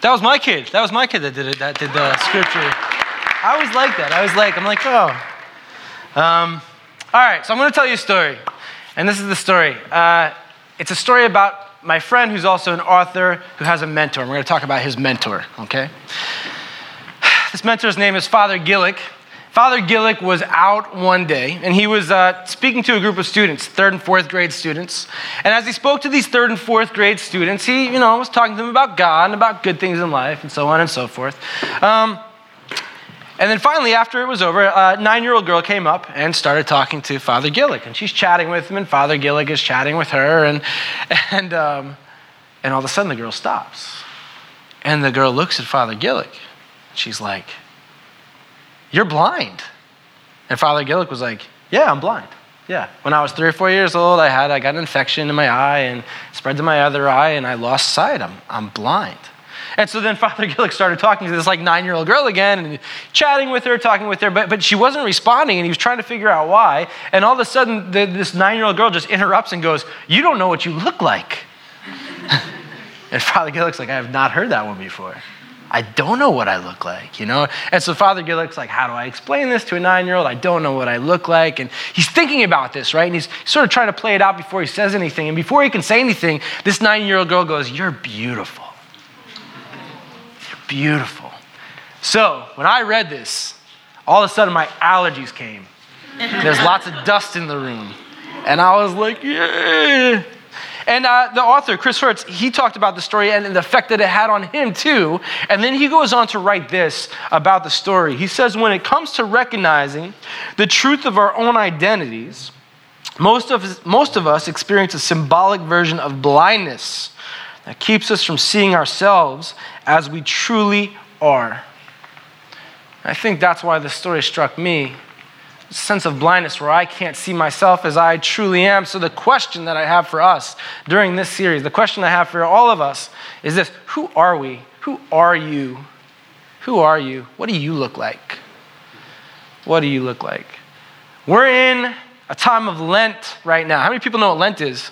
That was my kid. That was my kid that did it. That did the scripture. I was like that. I was like, I'm like, oh. Um, all right, so I'm going to tell you a story, and this is the story. Uh, it's a story about my friend who's also an author who has a mentor. We're going to talk about his mentor. Okay. This mentor's name is Father Gillick. Father Gillick was out one day and he was uh, speaking to a group of students, third and fourth grade students. And as he spoke to these third and fourth grade students, he, you know, was talking to them about God and about good things in life and so on and so forth. Um, and then finally, after it was over, a nine year old girl came up and started talking to Father Gillick. And she's chatting with him, and Father Gillick is chatting with her. And, and, um, and all of a sudden, the girl stops. And the girl looks at Father Gillick. She's like, You're blind. And Father Gillick was like, Yeah, I'm blind. Yeah. When I was three or four years old, I had I got an infection in my eye and spread to my other eye, and I lost sight. I'm, I'm blind. And so then Father Gillick started talking to this like nine year old girl again and chatting with her, talking with her, but, but she wasn't responding and he was trying to figure out why. And all of a sudden, the, this nine year old girl just interrupts and goes, You don't know what you look like. and Father Gillick's like, I have not heard that one before. I don't know what I look like, you know? And so Father Gillick's like, how do I explain this to a nine year old? I don't know what I look like. And he's thinking about this, right? And he's sort of trying to play it out before he says anything. And before he can say anything, this nine year old girl goes, You're beautiful. You're beautiful. So when I read this, all of a sudden my allergies came. There's lots of dust in the room. And I was like, Yeah. And uh, the author, Chris Heuertz, he talked about the story and the effect that it had on him too. And then he goes on to write this about the story. He says, when it comes to recognizing the truth of our own identities, most of, us, most of us experience a symbolic version of blindness that keeps us from seeing ourselves as we truly are. I think that's why the story struck me sense of blindness where I can't see myself as I truly am. So, the question that I have for us during this series, the question I have for all of us is this Who are we? Who are you? Who are you? What do you look like? What do you look like? We're in a time of Lent right now. How many people know what Lent is?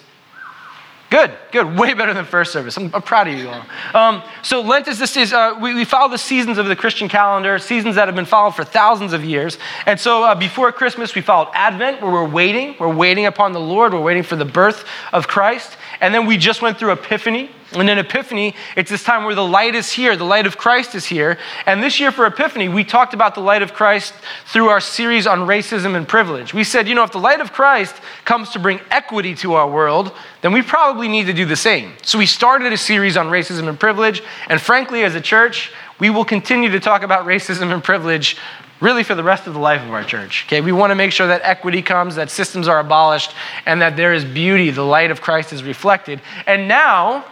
Good, good. Way better than first service. I'm, I'm proud of you all. Um, so Lent is this is uh, we, we, follow the seasons of the Christian calendar, seasons that have been followed for thousands of years. And so uh, before Christmas, we followed Advent, where we're waiting. We're waiting upon the Lord. We're waiting for the birth of Christ. And then we just went through Epiphany, and in Epiphany, it's this time where the light is here, the light of Christ is here. And this year for Epiphany, we talked about the light of Christ through our series on racism and privilege. We said, you know, if the light of Christ comes to bring equity to our world, then we probably need to do the same. So we started a series on racism and privilege. And frankly, as a church, we will continue to talk about racism and privilege really for the rest of the life of our church. Okay, we want to make sure that equity comes, that systems are abolished, and that there is beauty, the light of Christ is reflected. And now,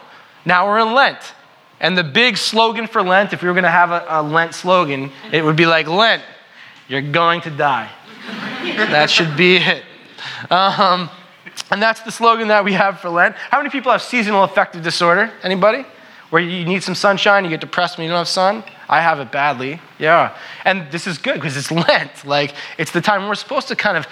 now we're in Lent. And the big slogan for Lent, if we were going to have a, a Lent slogan, it would be like, Lent, you're going to die. that should be it. Um, and that's the slogan that we have for Lent. How many people have seasonal affective disorder? Anybody? Where you need some sunshine, you get depressed when you don't have sun? I have it badly, yeah. And this is good because it's Lent. Like, it's the time we're supposed to kind of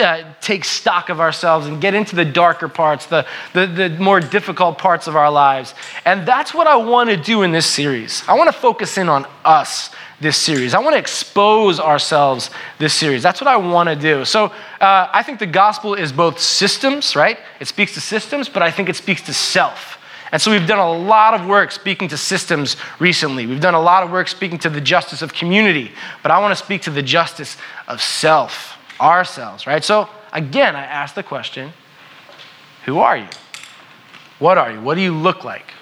uh, take stock of ourselves and get into the darker parts, the, the, the more difficult parts of our lives. And that's what I want to do in this series. I want to focus in on us this series. I want to expose ourselves this series. That's what I want to do. So uh, I think the gospel is both systems, right? It speaks to systems, but I think it speaks to self. And so we've done a lot of work speaking to systems recently. We've done a lot of work speaking to the justice of community, but I want to speak to the justice of self, ourselves, right? So again, I ask the question who are you? What are you? What do you look like?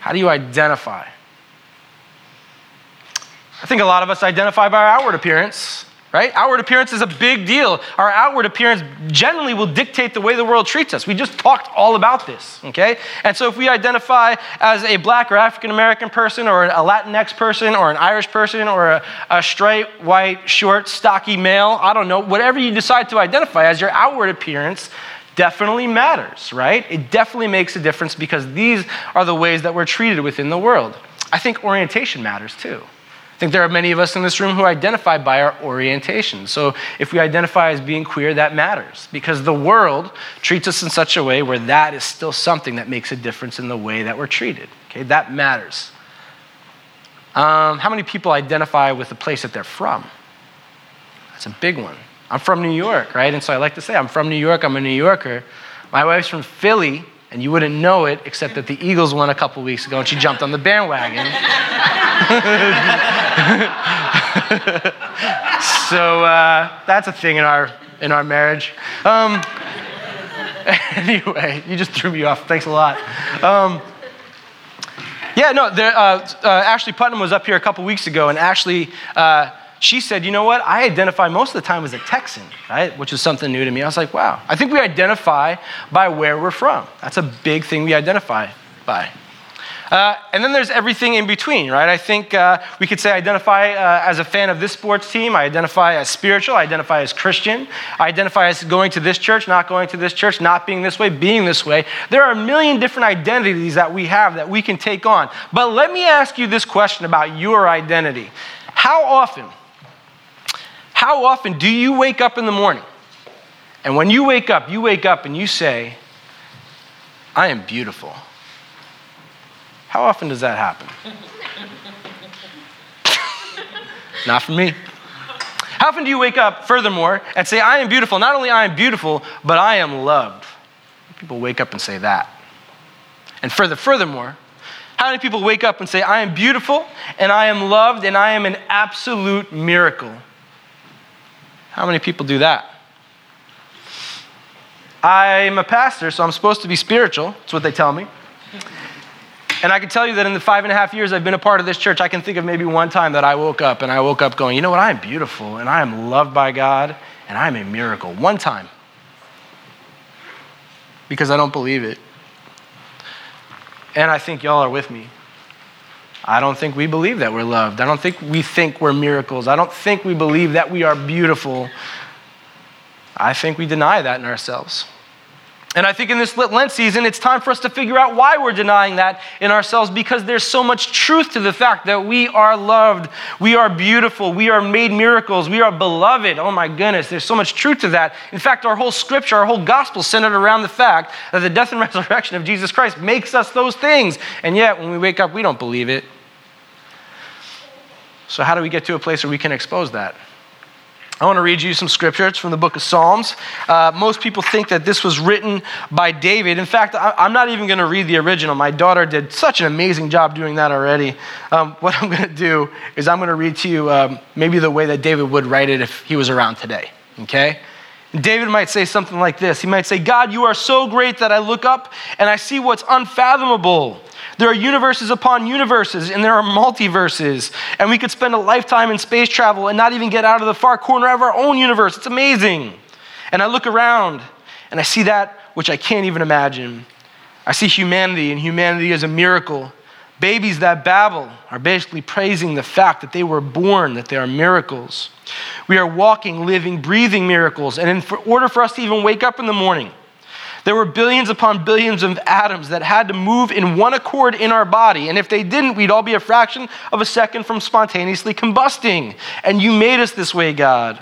How do you identify? I think a lot of us identify by our outward appearance right? Outward appearance is a big deal. Our outward appearance generally will dictate the way the world treats us. We just talked all about this, okay? And so if we identify as a black or African American person or a Latinx person or an Irish person or a, a straight, white, short, stocky male, I don't know, whatever you decide to identify as, your outward appearance definitely matters, right? It definitely makes a difference because these are the ways that we're treated within the world. I think orientation matters too. I think there are many of us in this room who identify by our orientation. So if we identify as being queer, that matters because the world treats us in such a way where that is still something that makes a difference in the way that we're treated. Okay, that matters. Um, how many people identify with the place that they're from? That's a big one. I'm from New York, right? And so I like to say, I'm from New York, I'm a New Yorker. My wife's from Philly, and you wouldn't know it except that the Eagles won a couple weeks ago and she jumped on the bandwagon. so uh, that's a thing in our, in our marriage. Um, anyway, you just threw me off. Thanks a lot. Um, yeah, no, there, uh, uh, Ashley Putnam was up here a couple weeks ago, and Ashley, uh, she said, you know what? I identify most of the time as a Texan, right? Which is something new to me. I was like, wow. I think we identify by where we're from. That's a big thing we identify by. Uh, and then there's everything in between, right? I think uh, we could say identify uh, as a fan of this sports team. I identify as spiritual. I identify as Christian. I identify as going to this church, not going to this church, not being this way, being this way. There are a million different identities that we have that we can take on. But let me ask you this question about your identity. How often, how often do you wake up in the morning? And when you wake up, you wake up and you say, I am beautiful. How often does that happen? Not for me. How often do you wake up, furthermore, and say, I am beautiful? Not only I am beautiful, but I am loved. People wake up and say that. And further, furthermore, how many people wake up and say, I am beautiful and I am loved and I am an absolute miracle? How many people do that? I'm a pastor, so I'm supposed to be spiritual. That's what they tell me. And I can tell you that in the five and a half years I've been a part of this church, I can think of maybe one time that I woke up and I woke up going, you know what, I am beautiful and I am loved by God and I am a miracle. One time. Because I don't believe it. And I think y'all are with me. I don't think we believe that we're loved. I don't think we think we're miracles. I don't think we believe that we are beautiful. I think we deny that in ourselves. And I think in this Lent season, it's time for us to figure out why we're denying that in ourselves because there's so much truth to the fact that we are loved, we are beautiful, we are made miracles, we are beloved. Oh my goodness, there's so much truth to that. In fact, our whole scripture, our whole gospel centered around the fact that the death and resurrection of Jesus Christ makes us those things. And yet, when we wake up, we don't believe it. So, how do we get to a place where we can expose that? I want to read you some scripture. It's from the book of Psalms. Uh, most people think that this was written by David. In fact, I, am not even going to read the original. My daughter did such an amazing job doing that already. Um, what I'm going to do is I'm going to read to you um, maybe the way that David would write it if he was around today. Okay? David might say something like this He might say, God, you are so great that I look up and I see what's unfathomable. There are universes upon universes, and there are multiverses. And we could spend a lifetime in space travel and not even get out of the far corner of our own universe. It's amazing. And I look around and I see that which I can't even imagine. I see humanity, and humanity is a miracle. Babies that babble are basically praising the fact that they were born, that they are miracles. We are walking, living, breathing miracles. And in order for us to even wake up in the morning, there were billions upon billions of atoms that had to move in one accord in our body. And if they didn't, we'd all be a fraction of a second from spontaneously combusting. And you made us this way, God.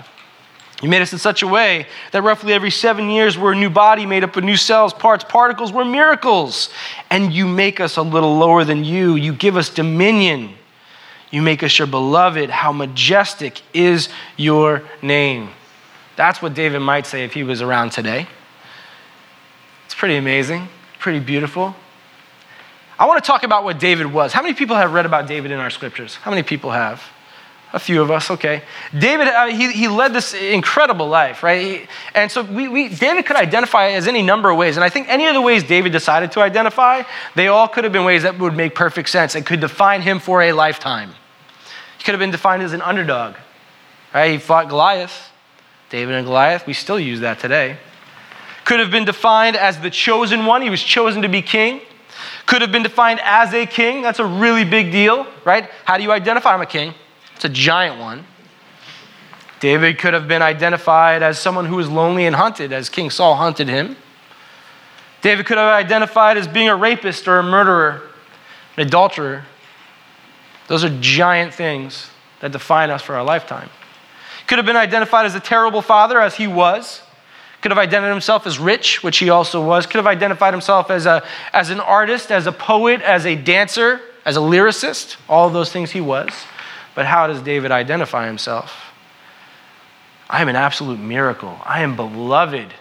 You made us in such a way that roughly every seven years we're a new body made up of new cells, parts, particles. We're miracles. And you make us a little lower than you. You give us dominion. You make us your beloved. How majestic is your name. That's what David might say if he was around today. It's pretty amazing, pretty beautiful. I want to talk about what David was. How many people have read about David in our scriptures? How many people have? A few of us, okay. David, he, he led this incredible life, right? He, and so we, we, David could identify as any number of ways. And I think any of the ways David decided to identify, they all could have been ways that would make perfect sense and could define him for a lifetime. He could have been defined as an underdog, right? He fought Goliath. David and Goliath, we still use that today could have been defined as the chosen one. He was chosen to be king. Could have been defined as a king. That's a really big deal, right? How do you identify I'm a king? It's a giant one. David could have been identified as someone who was lonely and hunted, as King Saul hunted him. David could have identified as being a rapist or a murderer, an adulterer. Those are giant things that define us for our lifetime. Could have been identified as a terrible father, as he was could have identified himself as rich, which he also was, could have identified himself as, a, as an artist, as a poet, as a dancer, as a lyricist, all those things he was. But how does David identify himself? I am an absolute miracle. I am beloved.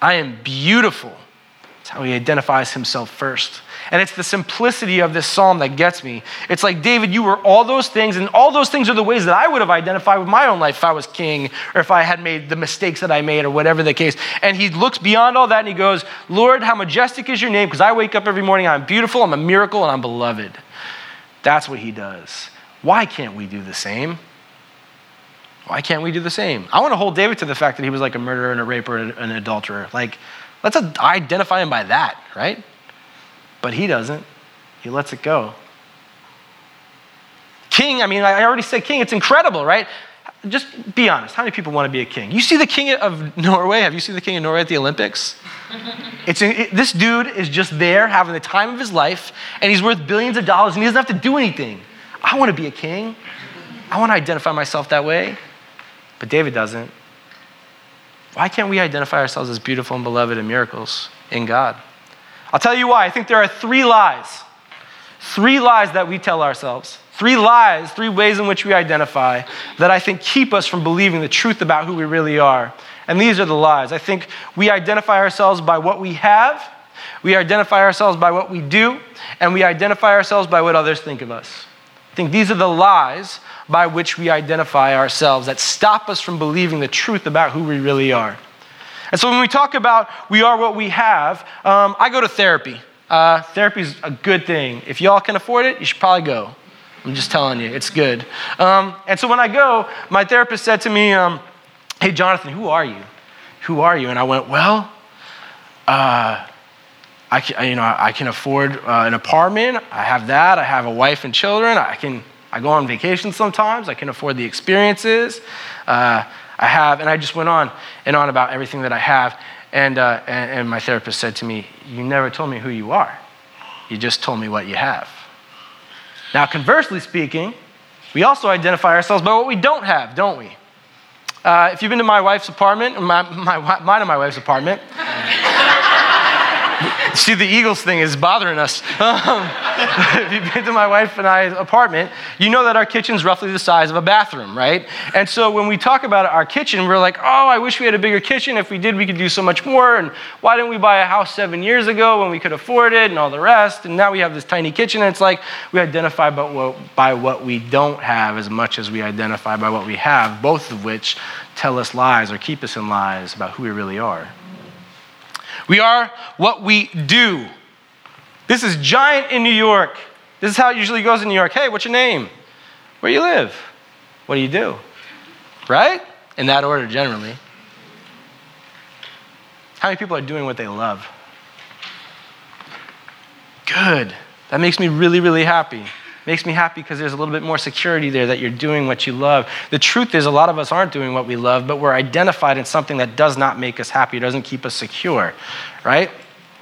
I am beautiful. That's how he identifies himself first. And it's the simplicity of this psalm that gets me. It's like, David, you were all those things, and all those things are the ways that I would have identified with my own life if I was king or if I had made the mistakes that I made or whatever the case. And he looks beyond all that and he goes, Lord, how majestic is your name because I wake up every morning, I'm beautiful, I'm a miracle, and I'm beloved. That's what he does. Why can't we do the same? Why can't we do the same? I want to hold David to the fact that he was like a murderer and a raper and an adulterer. Like, let's identify him by that, right? But he doesn't. He lets it go. King, I mean, I already said king. It's incredible, right? Just be honest. How many people want to be a king? You see the king of Norway? Have you seen the king of Norway at the Olympics? It's, it, this dude is just there having the time of his life, and he's worth billions of dollars, and he doesn't have to do anything. I want to be a king. I want to identify myself that way. But David doesn't. Why can't we identify ourselves as beautiful and beloved and miracles in God? I'll tell you why. I think there are three lies. Three lies that we tell ourselves. Three lies, three ways in which we identify that I think keep us from believing the truth about who we really are. And these are the lies. I think we identify ourselves by what we have, we identify ourselves by what we do, and we identify ourselves by what others think of us. Think these are the lies by which we identify ourselves that stop us from believing the truth about who we really are. And so when we talk about we are what we have, um, I go to therapy. Uh, therapy is a good thing. If y'all can afford it, you should probably go. I'm just telling you, it's good. Um, and so when I go, my therapist said to me, um, Hey, Jonathan, who are you? Who are you? And I went, Well, uh, I can, you know, I can afford uh, an apartment. I have that. I have a wife and children. I can. I go on vacation sometimes. I can afford the experiences. Uh, I have, and I just went on and on about everything that I have. And, uh, and, and my therapist said to me, You never told me who you are. You just told me what you have. Now, conversely speaking, we also identify ourselves by what we don't have, don't we? Uh, if you've been to my wife's apartment, my, my, mine and my wife's apartment, See, the Eagles thing is bothering us. Um, if you've been to my wife and I's apartment, you know that our kitchen's roughly the size of a bathroom, right? And so when we talk about our kitchen, we're like, oh, I wish we had a bigger kitchen. If we did, we could do so much more. And why didn't we buy a house seven years ago when we could afford it and all the rest? And now we have this tiny kitchen. And it's like we identify by what, by what we don't have as much as we identify by what we have, both of which tell us lies or keep us in lies about who we really are. We are what we do. This is giant in New York. This is how it usually goes in New York. Hey, what's your name? Where you live? What do you do? Right? In that order, generally. How many people are doing what they love? Good. That makes me really, really happy makes me happy because there's a little bit more security there that you're doing what you love. The truth is, a lot of us aren't doing what we love, but we're identified in something that does not make us happy, doesn't keep us secure, right?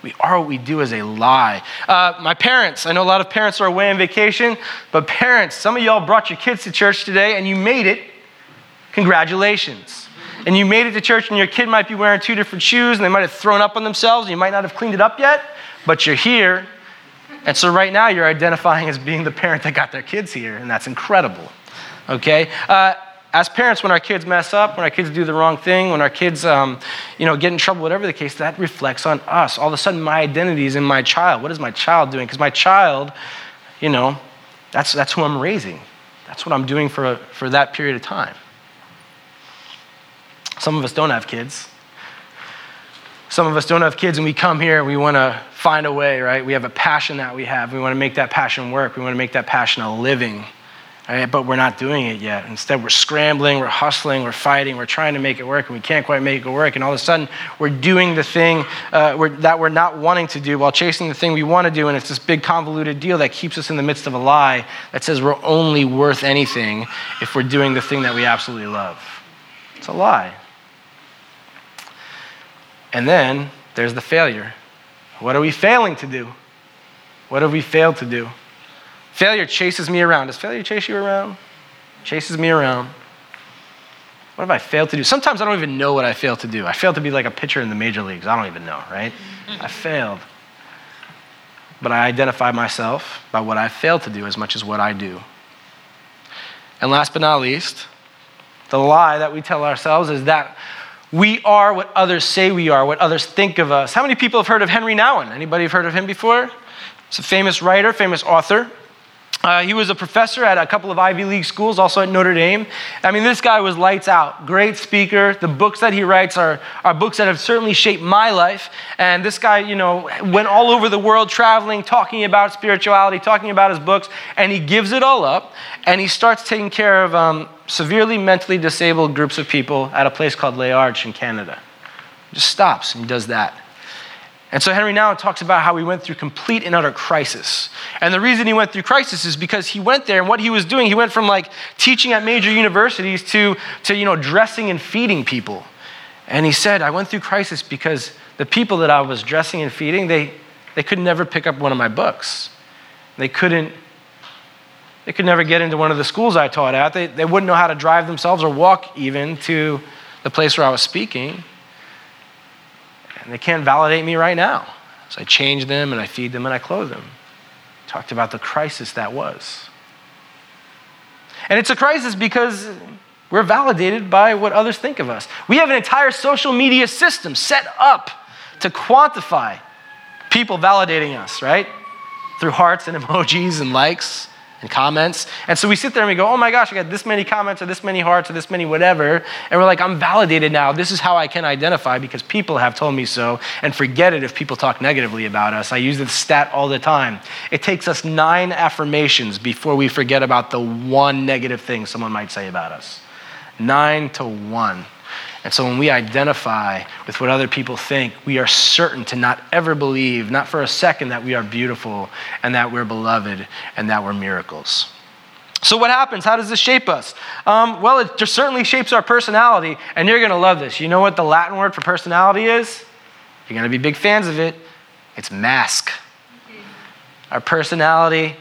We are what we do is a lie. Uh, my parents, I know a lot of parents are away on vacation, but parents, some of y'all brought your kids to church today and you made it. Congratulations. And you made it to church, and your kid might be wearing two different shoes, and they might have thrown up on themselves, and you might not have cleaned it up yet, but you're here, and so right now you're identifying as being the parent that got their kids here, and that's incredible. Okay? Uh, as parents, when our kids mess up, when our kids do the wrong thing, when our kids, um, you know, get in trouble, whatever the case, that reflects on us. All of a sudden, my identity is in my child. What is my child doing? Because my child, you know, that's, that's who I'm raising. That's what I'm doing for, for that period of time. Some of us don't have kids. Some of us don't have kids, and we come here we want to find a way, right? We have a passion that we have. We want to make that passion work. We want to make that passion a living, right? But we're not doing it yet. Instead, we're scrambling, we're hustling, we're fighting, we're trying to make it work, and we can't quite make it work. And all of a sudden, we're doing the thing uh, we're, that we're not wanting to do while chasing the thing we want to do. And it's this big convoluted deal that keeps us in the midst of a lie that says we're only worth anything if we're doing the thing that we absolutely love. It's a lie. And then there's the failure. What are we failing to do? What have we failed to do? Failure chases me around. Does failure chase you around? Chases me around. What have I failed to do? Sometimes I don't even know what I failed to do. I failed to be like a pitcher in the major leagues. I don't even know, right? I failed. but I identify myself by what I fail to do as much as what I do. And last but not least, the lie that we tell ourselves is that we are what others say we are, what others think of us. How many people have heard of Henry Nouwen? Anybody have heard of him before? He's a famous writer, famous author. Uh, he was a professor at a couple of Ivy League schools, also at Notre Dame. I mean, this guy was lights out. Great speaker. The books that he writes are, are books that have certainly shaped my life. And this guy, you know, went all over the world traveling, talking about spirituality, talking about his books, and he gives it all up. And he starts taking care of um, severely mentally disabled groups of people at a place called Les Arches in Canada. He just stops and he does that. And so Henry Nouwen talks about how he went through complete and utter crisis. And the reason he went through crisis is because he went there and what he was doing, he went from like teaching at major universities to, to you know, dressing and feeding people. And he said, I went through crisis because the people that I was dressing and feeding, they, they could never pick up one of my books. They couldn't, they could never get into one of the schools I taught at. They, they wouldn't know how to drive themselves or walk even to the place where I was speaking and they can't validate me right now. So I change them and I feed them and I clothe them. Talked about the crisis that was. And it's a crisis because we're validated by what others think of us. We have an entire social media system set up to quantify people validating us, right? Through hearts and emojis and likes and comments. And so we sit there and we go, oh my gosh, I got this many comments or this many hearts or this many whatever. And we're like, I'm validated now. This is how I can identify because people have told me so. And forget it if people talk negatively about us. I use this stat all the time. It takes us nine affirmations before we forget about the one negative thing someone might say about us. Nine to one. And so when we identify with what other people think, we are certain to not ever believe, not for a second, that we are beautiful and that we're beloved and that we're miracles. So, what happens? How does this shape us? Um, well, it just certainly shapes our personality, and you're going to love this. You know what the Latin word for personality is? You're going to be big fans of it. It's mask. Our personality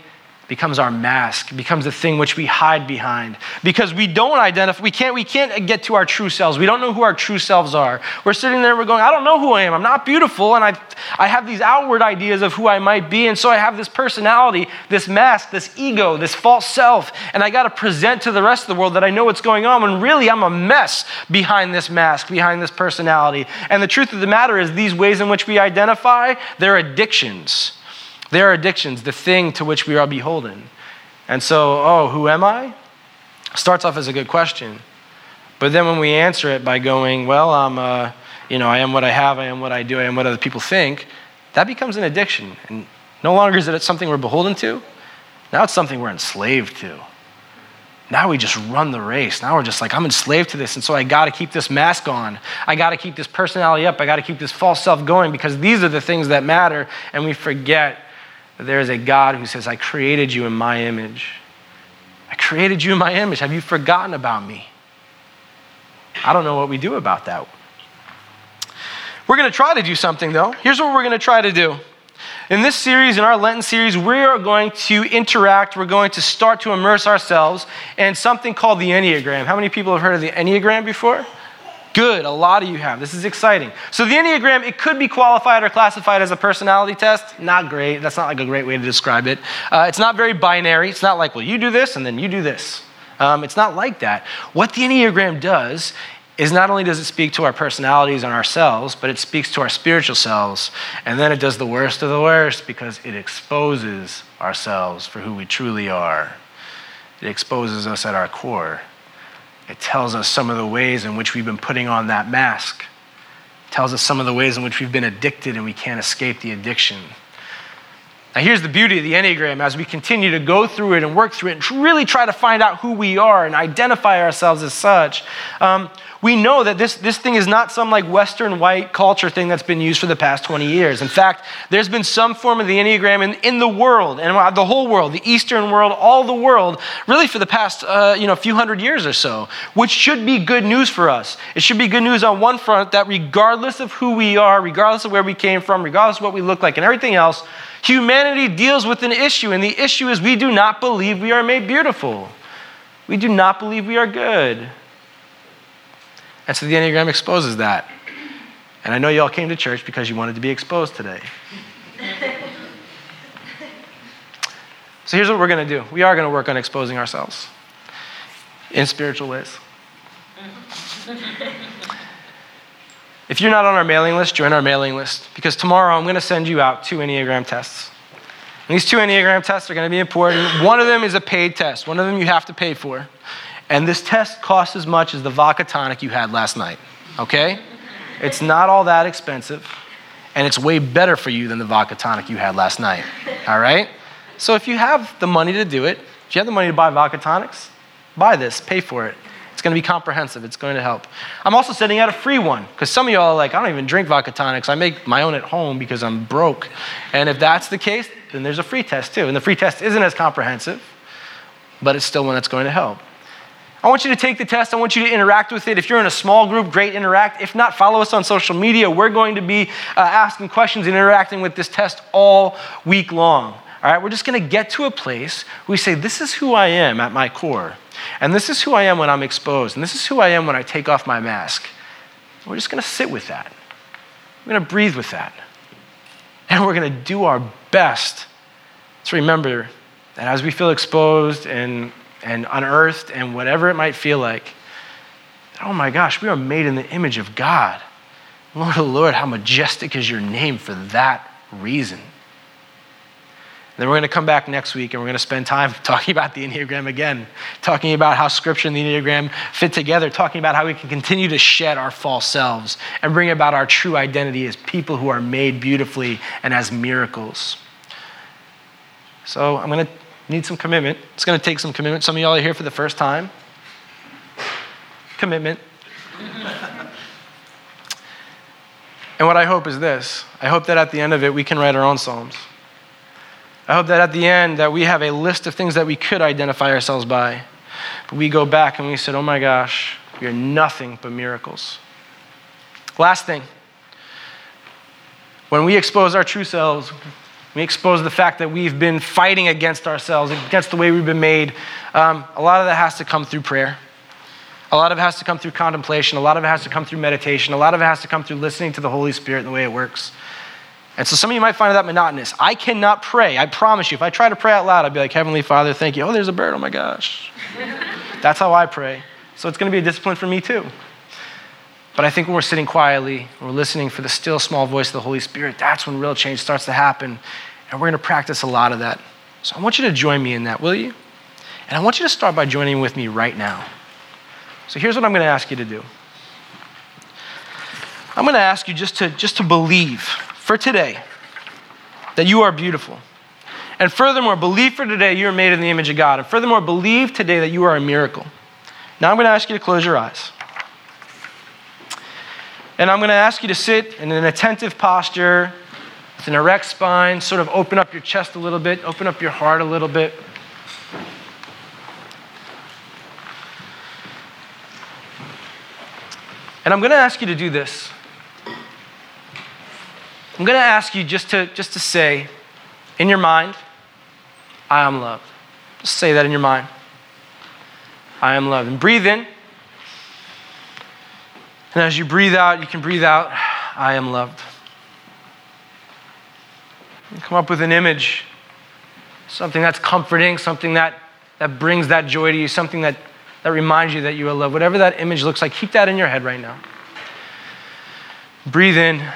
becomes our mask, becomes the thing which we hide behind. Because we don't identify, we can't, we can't get to our true selves. We don't know who our true selves are. We're sitting there, we're going, I don't know who I am. I'm not beautiful, and I, I have these outward ideas of who I might be, and so I have this personality, this mask, this ego, this false self, and I got to present to the rest of the world that I know what's going on, when really I'm a mess behind this mask, behind this personality. And the truth of the matter is, these ways in which we identify, they're addictions. They are addictions, the thing to which we are beholden. And so, oh, who am I? Starts off as a good question. But then when we answer it by going, well, I'm, uh, you know, I am what I have, I am what I do, I am what other people think, that becomes an addiction. And no longer is it something we're beholden to. Now it's something we're enslaved to. Now we just run the race. Now we're just like, I'm enslaved to this. And so I got to keep this mask on. I got to keep this personality up. I got to keep this false self going because these are the things that matter. And we forget that there is a God who says, I created you in my image. I created you in my image. Have you forgotten about me? I don't know what we do about that. We're going to try to do something, though. Here's what we're going to try to do. In this series, in our Lenten series, we are going to interact, we're going to start to immerse ourselves in something called the Enneagram. How many people have heard of the Enneagram before? Good, a lot of you have. This is exciting. So, the Enneagram, it could be qualified or classified as a personality test. Not great. That's not like a great way to describe it. Uh, it's not very binary. It's not like, well, you do this and then you do this. Um, it's not like that. What the Enneagram does is not only does it speak to our personalities and ourselves, but it speaks to our spiritual selves. And then it does the worst of the worst because it exposes ourselves for who we truly are. It exposes us at our core. It tells us some of the ways in which we've been putting on that mask. It tells us some of the ways in which we've been addicted and we can't escape the addiction. Now, here's the beauty of the Enneagram as we continue to go through it and work through it and really try to find out who we are and identify ourselves as such. Um, we know that this, this thing is not some like Western white culture thing that's been used for the past 20 years. In fact, there's been some form of the Enneagram in, in the world, and the whole world, the Eastern world, all the world, really for the past uh, you know, few hundred years or so, which should be good news for us. It should be good news on one front that regardless of who we are, regardless of where we came from, regardless of what we look like, and everything else, humanity deals with an issue, and the issue is we do not believe we are made beautiful. We do not believe we are good. And so the Enneagram exposes that. And I know you all came to church because you wanted to be exposed today. So here's what we're going to do we are going to work on exposing ourselves in spiritual ways. if you're not on our mailing list, join our mailing list because tomorrow I'm going to send you out two Enneagram tests. And these two Enneagram tests are going to be important. One of them is a paid test, one of them you have to pay for. And this test costs as much as the vodka tonic you had last night, okay? It's not all that expensive, and it's way better for you than the vodka tonic you had last night, all right? So if you have the money to do it, if you have the money to buy vodka tonics, buy this, pay for it. It's going to be comprehensive. It's going to help. I'm also sending out a free one because some of y'all are like, I don't even drink vodka tonics. I make my own at home because I'm broke. And if that's the case, then there's a free test too. And the free test isn't as comprehensive, but it's still one that's going to help. I want you to take the test. I want you to interact with it. If you're in a small group, great, interact. If not, follow us on social media. We're going to be uh, asking questions and interacting with this test all week long. All right, we're just going to get to a place where we say, This is who I am at my core. And this is who I am when I'm exposed. And this is who I am when I take off my mask. We're just going to sit with that. We're going to breathe with that. And we're going to do our best to remember that as we feel exposed and, and unearthed and whatever it might feel like, oh my gosh, we are made in the image of God. Lord, oh Lord, how majestic is your name for that reason. Then we're going to come back next week and we're going to spend time talking about the Enneagram again, talking about how Scripture and the Enneagram fit together, talking about how we can continue to shed our false selves and bring about our true identity as people who are made beautifully and as miracles. So I'm going to need some commitment. It's going to take some commitment. Some of y'all are here for the first time. Commitment. and what I hope is this I hope that at the end of it, we can write our own Psalms. I hope that at the end that we have a list of things that we could identify ourselves by. But we go back and we said, oh my gosh, we are nothing but miracles. Last thing. When we expose our true selves, we expose the fact that we've been fighting against ourselves, against the way we've been made. Um, a lot of that has to come through prayer. A lot of it has to come through contemplation. A lot of it has to come through meditation. A lot of it has to come through listening to the Holy Spirit and the way it works. And so some of you might find that monotonous. I cannot pray. I promise you. If I try to pray out loud, I'd be like, Heavenly Father, thank you. Oh, there's a bird. Oh my gosh. That's how I pray. So it's going to be a discipline for me too. But I think when we're sitting quietly, we're listening for the still small voice of the Holy Spirit, that's when real change starts to happen. And we're going to practice a lot of that. So I want you to join me in that, will you? And I want you to start by joining with me right now. So here's what I'm going to ask you to do. I'm going to ask you just to, just to believe for today that you are beautiful. And furthermore, believe for today you are made in the image of God. And furthermore, believe today that you are a miracle. Now I'm going to ask you to close your eyes. And I'm going to ask you to sit in an attentive posture with an erect spine, sort of open up your chest a little bit, open up your heart a little bit. And I'm going to ask you to do this. I'm going to ask you just to, just to say in your mind, I am loved. Just say that in your mind. I am loved. And breathe in. And as you breathe out, you can breathe out, I am loved. And come up with an image, something that's comforting, something that, that brings that joy to you, something that, that reminds you that you are loved. Whatever that image looks like, keep that in your head right now. Breathe in.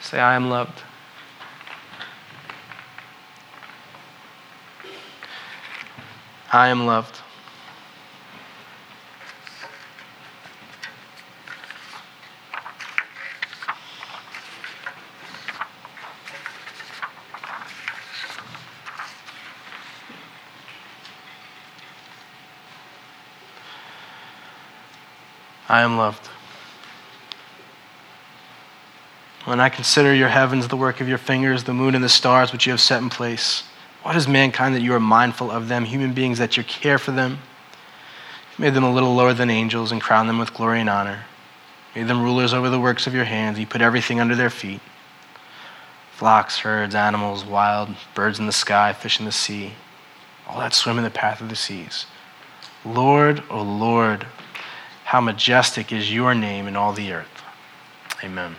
Say, I am loved. I am loved. I am loved. When I consider your heavens, the work of your fingers, the moon and the stars which you have set in place, what is mankind that you are mindful of them, human beings that you care for them? You made them a little lower than angels and crowned them with glory and honor. You made them rulers over the works of your hands. You put everything under their feet flocks, herds, animals, wild birds in the sky, fish in the sea, all that swim in the path of the seas. Lord, O oh Lord, how majestic is your name in all the earth. Amen.